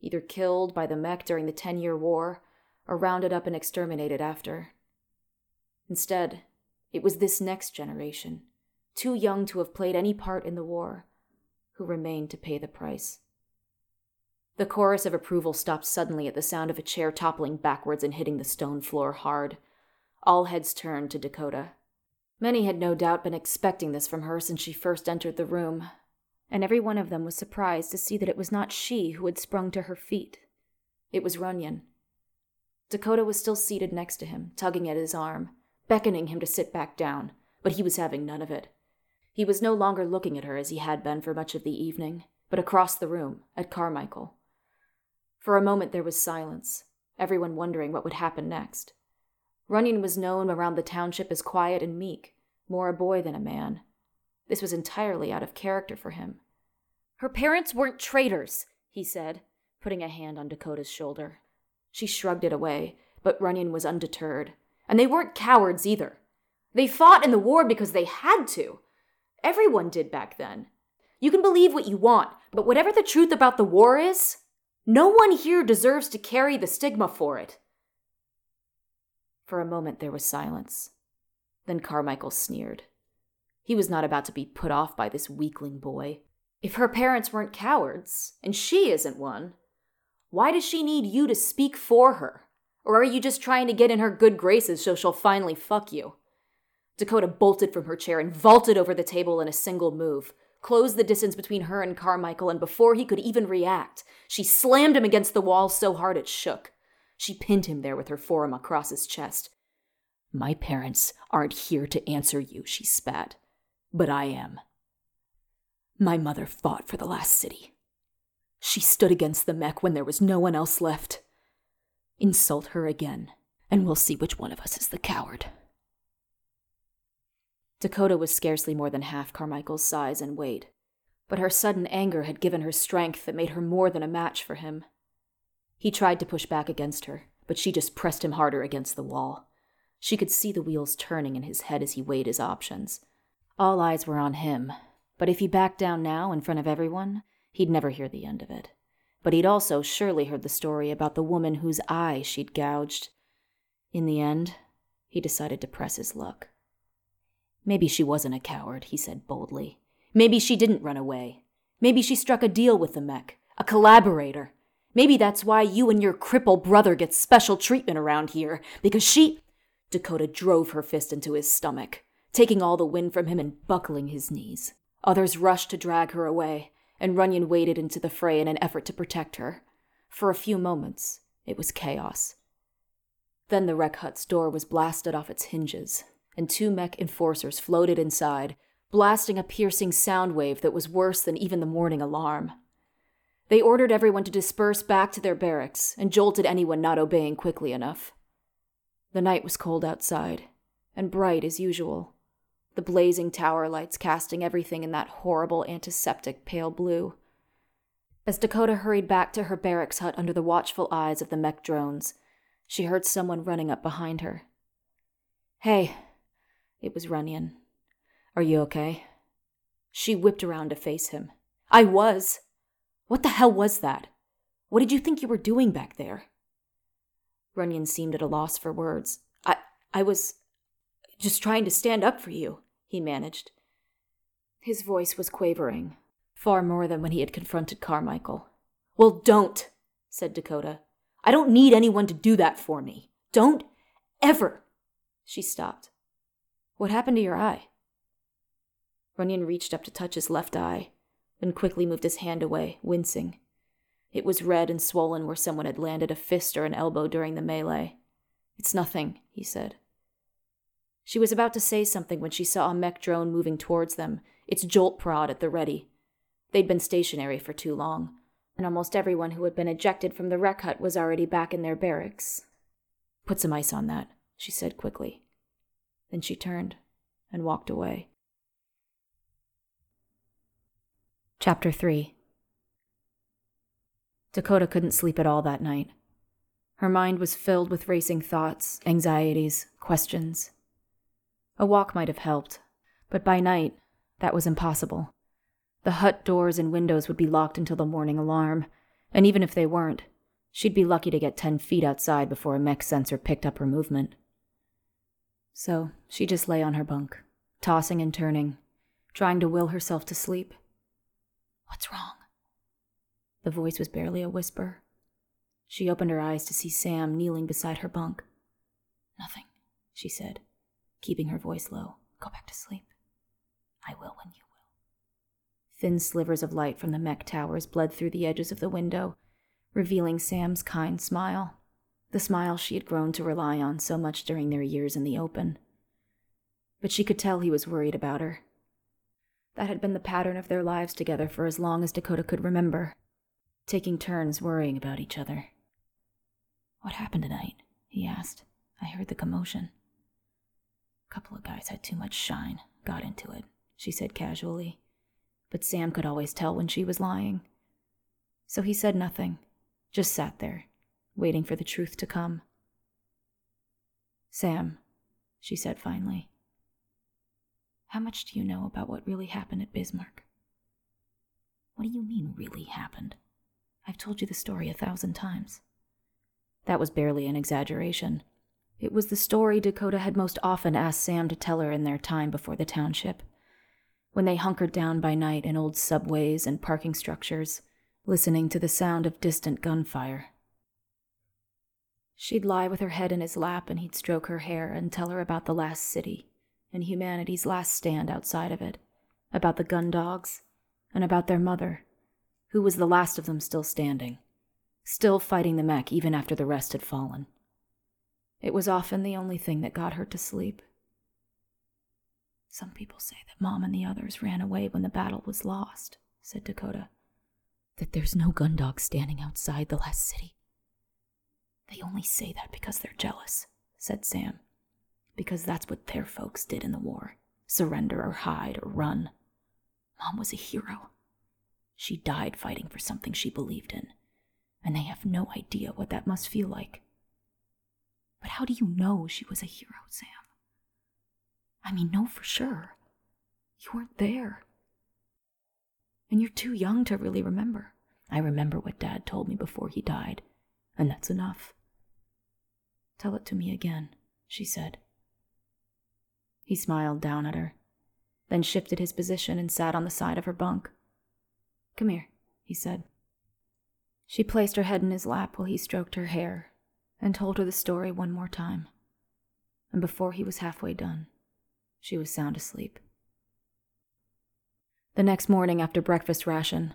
either killed by the Mek during the Ten Year War or rounded up and exterminated after. Instead, it was this next generation, too young to have played any part in the war, who remained to pay the price. The chorus of approval stopped suddenly at the sound of a chair toppling backwards and hitting the stone floor hard. All heads turned to Dakota. Many had no doubt been expecting this from her since she first entered the room, and every one of them was surprised to see that it was not she who had sprung to her feet. It was Runyon. Dakota was still seated next to him, tugging at his arm, beckoning him to sit back down, but he was having none of it. He was no longer looking at her as he had been for much of the evening, but across the room, at Carmichael. For a moment there was silence, everyone wondering what would happen next. Runyon was known around the township as quiet and meek, more a boy than a man. This was entirely out of character for him. Her parents weren't traitors, he said, putting a hand on Dakota's shoulder. She shrugged it away, but Runyon was undeterred. And they weren't cowards either. They fought in the war because they had to. Everyone did back then. You can believe what you want, but whatever the truth about the war is, no one here deserves to carry the stigma for it. For a moment there was silence. Then Carmichael sneered. He was not about to be put off by this weakling boy. If her parents weren't cowards, and she isn't one, why does she need you to speak for her? Or are you just trying to get in her good graces so she'll finally fuck you? Dakota bolted from her chair and vaulted over the table in a single move, closed the distance between her and Carmichael, and before he could even react, she slammed him against the wall so hard it shook. She pinned him there with her forearm across his chest. My parents aren't here to answer you, she spat but I am. My mother fought for the last city. She stood against the Mek when there was no one else left. Insult her again, and we'll see which one of us is the coward. Dakota was scarcely more than half Carmichael's size and weight, but her sudden anger had given her strength that made her more than a match for him. He tried to push back against her, but she just pressed him harder against the wall. She could see the wheels turning in his head as he weighed his options, all eyes were on him, but if he backed down now in front of everyone, he'd never hear the end of it. But he'd also surely heard the story about the woman whose eye she'd gouged. In the end, he decided to press his luck. Maybe she wasn't a coward, he said boldly. Maybe she didn't run away. Maybe she struck a deal with the Mek, a collaborator. Maybe that's why you and your cripple brother get special treatment around here, because she. Dakota drove her fist into his stomach taking all the wind from him and buckling his knees. Others rushed to drag her away, and Runyon waded into the fray in an effort to protect her. For a few moments, it was chaos. Then the rec hut's door was blasted off its hinges, and two Mek enforcers floated inside, blasting a piercing sound wave that was worse than even the morning alarm. They ordered everyone to disperse back to their barracks and jolted anyone not obeying quickly enough. The night was cold outside, and bright as usual the blazing tower lights casting everything in that horrible antiseptic pale blue. As Dakota hurried back to her barracks hut under the watchful eyes of the Mek drones, she heard someone running up behind her. Hey, it was Runyon. Are you okay? She whipped around to face him. I was. What the hell was that? What did you think you were doing back there? Runyon seemed at a loss for words. I I was just trying to stand up for you he managed. His voice was quavering, far more than when he had confronted Carmichael. Well, don't, said Dakota. I don't need anyone to do that for me. Don't ever. She stopped. What happened to your eye? Runyon reached up to touch his left eye, then quickly moved his hand away, wincing. It was red and swollen where someone had landed a fist or an elbow during the melee. It's nothing, he said. She was about to say something when she saw a Mek drone moving towards them, its jolt prod at the ready. They'd been stationary for too long, and almost everyone who had been ejected from the rec hut was already back in their barracks. Put some ice on that, she said quickly. Then she turned and walked away. Chapter 3 Dakota couldn't sleep at all that night. Her mind was filled with racing thoughts, anxieties, questions. A walk might have helped, but by night, that was impossible. The hut doors and windows would be locked until the morning alarm, and even if they weren't, she'd be lucky to get ten feet outside before a Mek sensor picked up her movement. So she just lay on her bunk, tossing and turning, trying to will herself to sleep. What's wrong? The voice was barely a whisper. She opened her eyes to see Sam kneeling beside her bunk. Nothing, she said keeping her voice low. Go back to sleep. I will when you will. Thin slivers of light from the Mek towers bled through the edges of the window, revealing Sam's kind smile, the smile she had grown to rely on so much during their years in the open. But she could tell he was worried about her. That had been the pattern of their lives together for as long as Dakota could remember, taking turns worrying about each other. What happened tonight? he asked. I heard the commotion. A Couple of guys had too much shine, got into it, she said casually. But Sam could always tell when she was lying. So he said nothing, just sat there, waiting for the truth to come. Sam, she said finally, how much do you know about what really happened at Bismarck? What do you mean, really happened? I've told you the story a thousand times. That was barely an exaggeration. It was the story Dakota had most often asked Sam to tell her in their time before the township, when they hunkered down by night in old subways and parking structures, listening to the sound of distant gunfire. She'd lie with her head in his lap and he'd stroke her hair and tell her about the last city and humanity's last stand outside of it, about the Gundogs, and about their mother, who was the last of them still standing, still fighting the Mek even after the rest had fallen. It was often the only thing that got her to sleep. Some people say that Mom and the others ran away when the battle was lost, said Dakota. That there's no Gundogs standing outside the last city. They only say that because they're jealous, said Sam. Because that's what their folks did in the war surrender or hide or run. Mom was a hero. She died fighting for something she believed in, and they have no idea what that must feel like. But how do you know she was a hero, Sam? I mean, know for sure. You weren't there. And you're too young to really remember. I remember what Dad told me before he died, and that's enough. Tell it to me again, she said. He smiled down at her, then shifted his position and sat on the side of her bunk. Come here, he said. She placed her head in his lap while he stroked her hair and told her the story one more time. And before he was halfway done, she was sound asleep. The next morning after breakfast ration,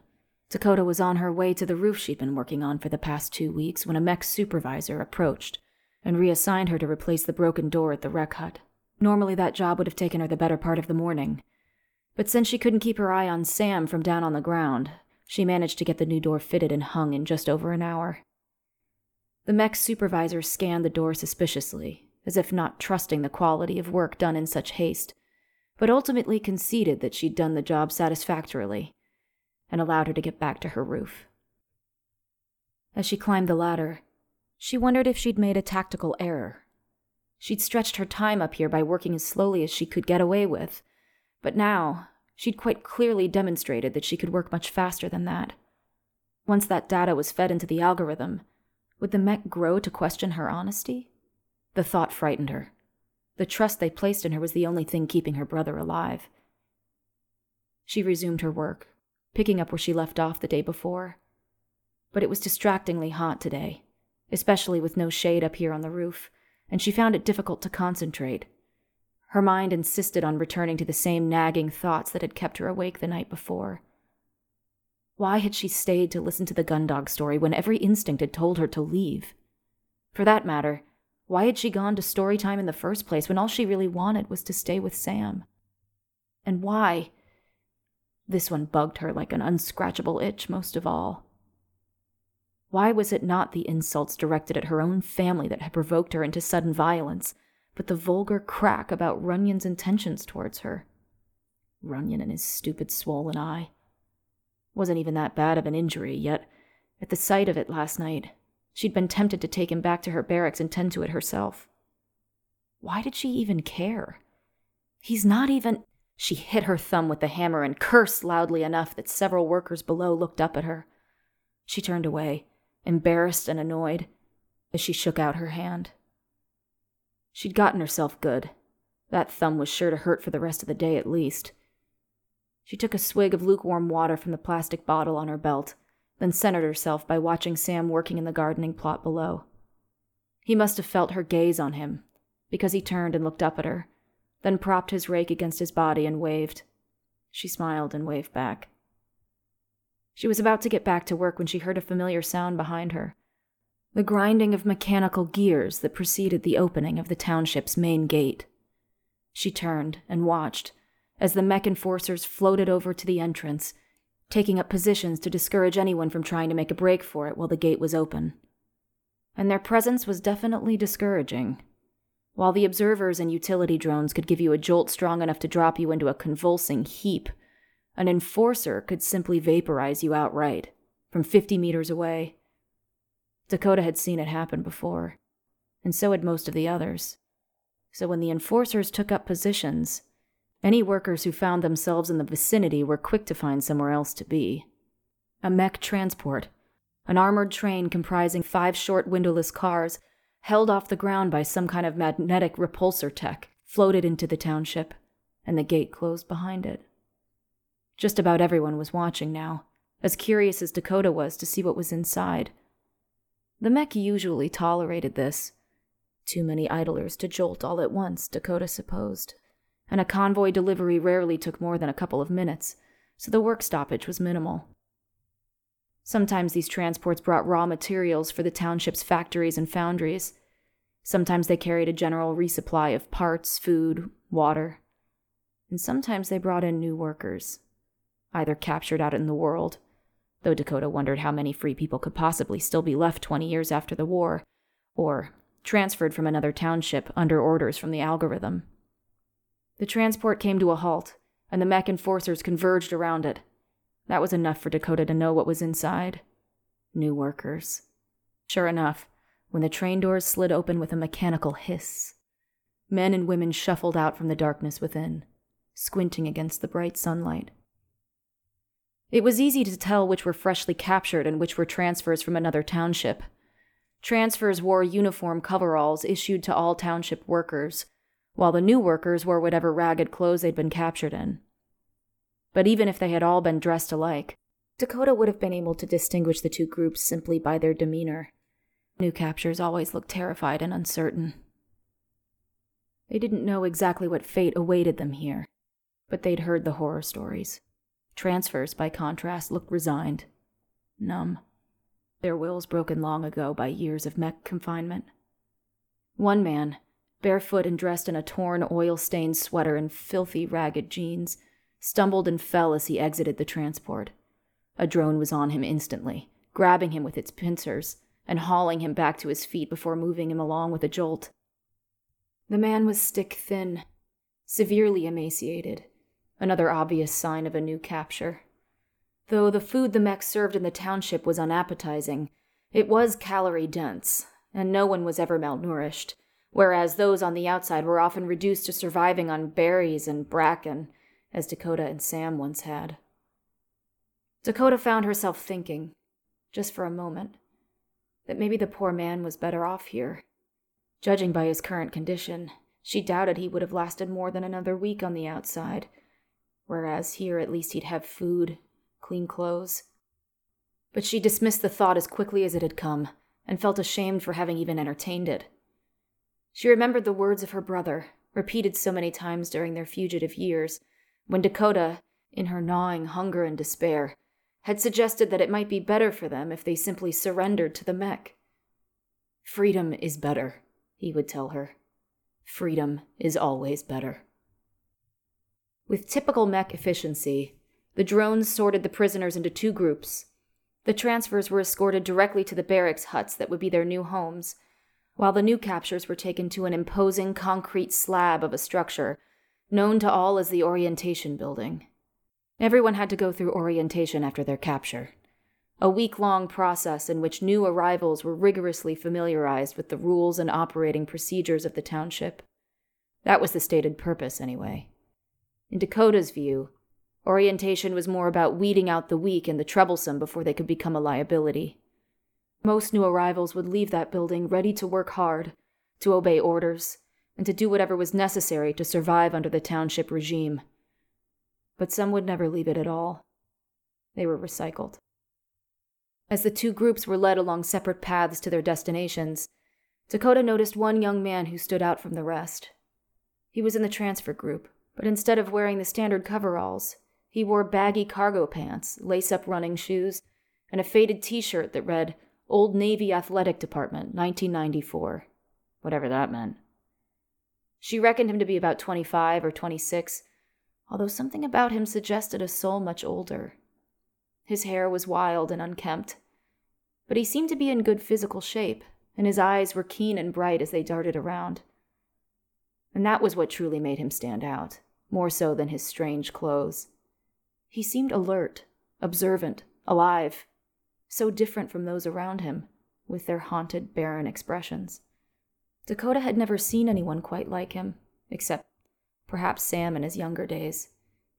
Dakota was on her way to the roof she'd been working on for the past two weeks when a Mek supervisor approached and reassigned her to replace the broken door at the rec hut. Normally, that job would have taken her the better part of the morning. But since she couldn't keep her eye on Sam from down on the ground, she managed to get the new door fitted and hung in just over an hour. The Mek supervisor scanned the door suspiciously, as if not trusting the quality of work done in such haste, but ultimately conceded that she'd done the job satisfactorily and allowed her to get back to her roof. As she climbed the ladder, she wondered if she'd made a tactical error. She'd stretched her time up here by working as slowly as she could get away with, but now she'd quite clearly demonstrated that she could work much faster than that. Once that data was fed into the algorithm, would the Mek grow to question her honesty? The thought frightened her. The trust they placed in her was the only thing keeping her brother alive. She resumed her work, picking up where she left off the day before. But it was distractingly hot today, especially with no shade up here on the roof, and she found it difficult to concentrate. Her mind insisted on returning to the same nagging thoughts that had kept her awake the night before. Why had she stayed to listen to the Gundog story when every instinct had told her to leave? For that matter, why had she gone to story time in the first place when all she really wanted was to stay with Sam? And why? This one bugged her like an unscratchable itch most of all. Why was it not the insults directed at her own family that had provoked her into sudden violence, but the vulgar crack about Runyon's intentions towards her? Runyon and his stupid swollen eye. Wasn't even that bad of an injury, yet, at the sight of it last night, she'd been tempted to take him back to her barracks and tend to it herself. Why did she even care? He's not even. She hit her thumb with the hammer and cursed loudly enough that several workers below looked up at her. She turned away, embarrassed and annoyed, as she shook out her hand. She'd gotten herself good. That thumb was sure to hurt for the rest of the day at least. She took a swig of lukewarm water from the plastic bottle on her belt, then centered herself by watching Sam working in the gardening plot below. He must have felt her gaze on him, because he turned and looked up at her, then propped his rake against his body and waved. She smiled and waved back. She was about to get back to work when she heard a familiar sound behind her the grinding of mechanical gears that preceded the opening of the township's main gate. She turned and watched as the Mek enforcers floated over to the entrance, taking up positions to discourage anyone from trying to make a break for it while the gate was open. And their presence was definitely discouraging. While the observers and utility drones could give you a jolt strong enough to drop you into a convulsing heap, an enforcer could simply vaporize you outright, from 50 meters away. Dakota had seen it happen before, and so had most of the others. So when the enforcers took up positions, any workers who found themselves in the vicinity were quick to find somewhere else to be. A Mek transport, an armored train comprising five short windowless cars, held off the ground by some kind of magnetic repulsor tech, floated into the township, and the gate closed behind it. Just about everyone was watching now, as curious as Dakota was to see what was inside. The Mek usually tolerated this. Too many idlers to jolt all at once, Dakota supposed. And a convoy delivery rarely took more than a couple of minutes, so the work stoppage was minimal. Sometimes these transports brought raw materials for the township's factories and foundries. Sometimes they carried a general resupply of parts, food, water. And sometimes they brought in new workers, either captured out in the world, though Dakota wondered how many free people could possibly still be left 20 years after the war, or transferred from another township under orders from the algorithm. The transport came to a halt, and the Mek enforcers converged around it, that was enough for Dakota to know what was inside. New workers. Sure enough, when the train doors slid open with a mechanical hiss, men and women shuffled out from the darkness within, squinting against the bright sunlight. It was easy to tell which were freshly captured and which were transfers from another township. Transfers wore uniform coveralls issued to all township workers, while the new workers wore whatever ragged clothes they'd been captured in. But even if they had all been dressed alike, Dakota would have been able to distinguish the two groups simply by their demeanor. New captures always looked terrified and uncertain. They didn't know exactly what fate awaited them here, but they'd heard the horror stories. Transfers, by contrast, looked resigned, numb, their wills broken long ago by years of Mek confinement. One man, barefoot and dressed in a torn, oil stained sweater and filthy, ragged jeans, stumbled and fell as he exited the transport. A drone was on him instantly, grabbing him with its pincers and hauling him back to his feet before moving him along with a jolt. The man was stick thin, severely emaciated, another obvious sign of a new capture. Though the food the Meks served in the township was unappetizing, it was calorie dense, and no one was ever malnourished, whereas those on the outside were often reduced to surviving on berries and bracken as Dakota and Sam once had. Dakota found herself thinking, just for a moment, that maybe the poor man was better off here. Judging by his current condition, she doubted he would have lasted more than another week on the outside, whereas here at least he'd have food, clean clothes. But she dismissed the thought as quickly as it had come, and felt ashamed for having even entertained it. She remembered the words of her brother, repeated so many times during their fugitive years, when Dakota, in her gnawing hunger and despair, had suggested that it might be better for them if they simply surrendered to the Mek. Freedom is better, he would tell her. Freedom is always better. With typical Mek efficiency, the drones sorted the prisoners into two groups. The transfers were escorted directly to the barracks huts that would be their new homes, while the new captures were taken to an imposing concrete slab of a structure known to all as the Orientation Building. Everyone had to go through orientation after their capture, a week long process in which new arrivals were rigorously familiarized with the rules and operating procedures of the township. That was the stated purpose, anyway. In Dakota's view, orientation was more about weeding out the weak and the troublesome before they could become a liability. Most new arrivals would leave that building ready to work hard, to obey orders, and to do whatever was necessary to survive under the township regime. But some would never leave it at all. They were recycled. As the two groups were led along separate paths to their destinations, Dakota noticed one young man who stood out from the rest. He was in the transfer group, but instead of wearing the standard coveralls, he wore baggy cargo pants, lace up running shoes, and a faded t shirt that read, Old Navy Athletic Department, 1994. Whatever that meant. She reckoned him to be about 25 or 26, although something about him suggested a soul much older. His hair was wild and unkempt, but he seemed to be in good physical shape, and his eyes were keen and bright as they darted around. And that was what truly made him stand out, more so than his strange clothes. He seemed alert, observant, alive, so different from those around him, with their haunted, barren expressions. Dakota had never seen anyone quite like him, except perhaps Sam in his younger days,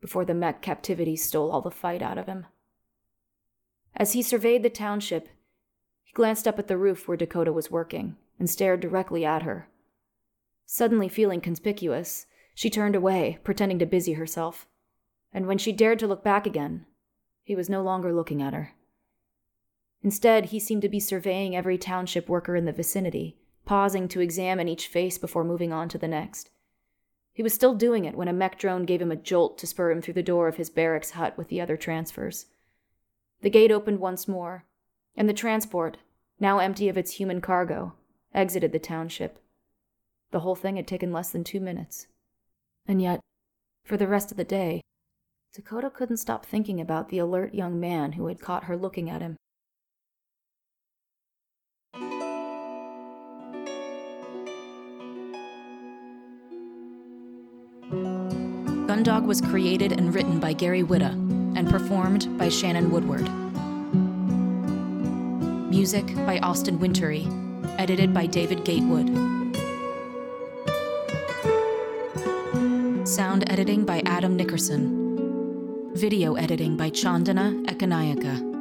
before the Mek captivity stole all the fight out of him. As he surveyed the township, he glanced up at the roof where Dakota was working, and stared directly at her. Suddenly feeling conspicuous, she turned away, pretending to busy herself. And when she dared to look back again, he was no longer looking at her. Instead, he seemed to be surveying every township worker in the vicinity, pausing to examine each face before moving on to the next. He was still doing it when a Mek drone gave him a jolt to spur him through the door of his barracks hut with the other transfers. The gate opened once more, and the transport, now empty of its human cargo, exited the township. The whole thing had taken less than two minutes. And yet, for the rest of the day, Dakota couldn't stop thinking about the alert young man who had caught her looking at him. Gundog was created and written by Gary Whitta and performed by Shannon Woodward. Music by Austin Wintory, edited by David Gatewood. Sound editing by Adam Nickerson. Video editing by Chandana Ekanayaka.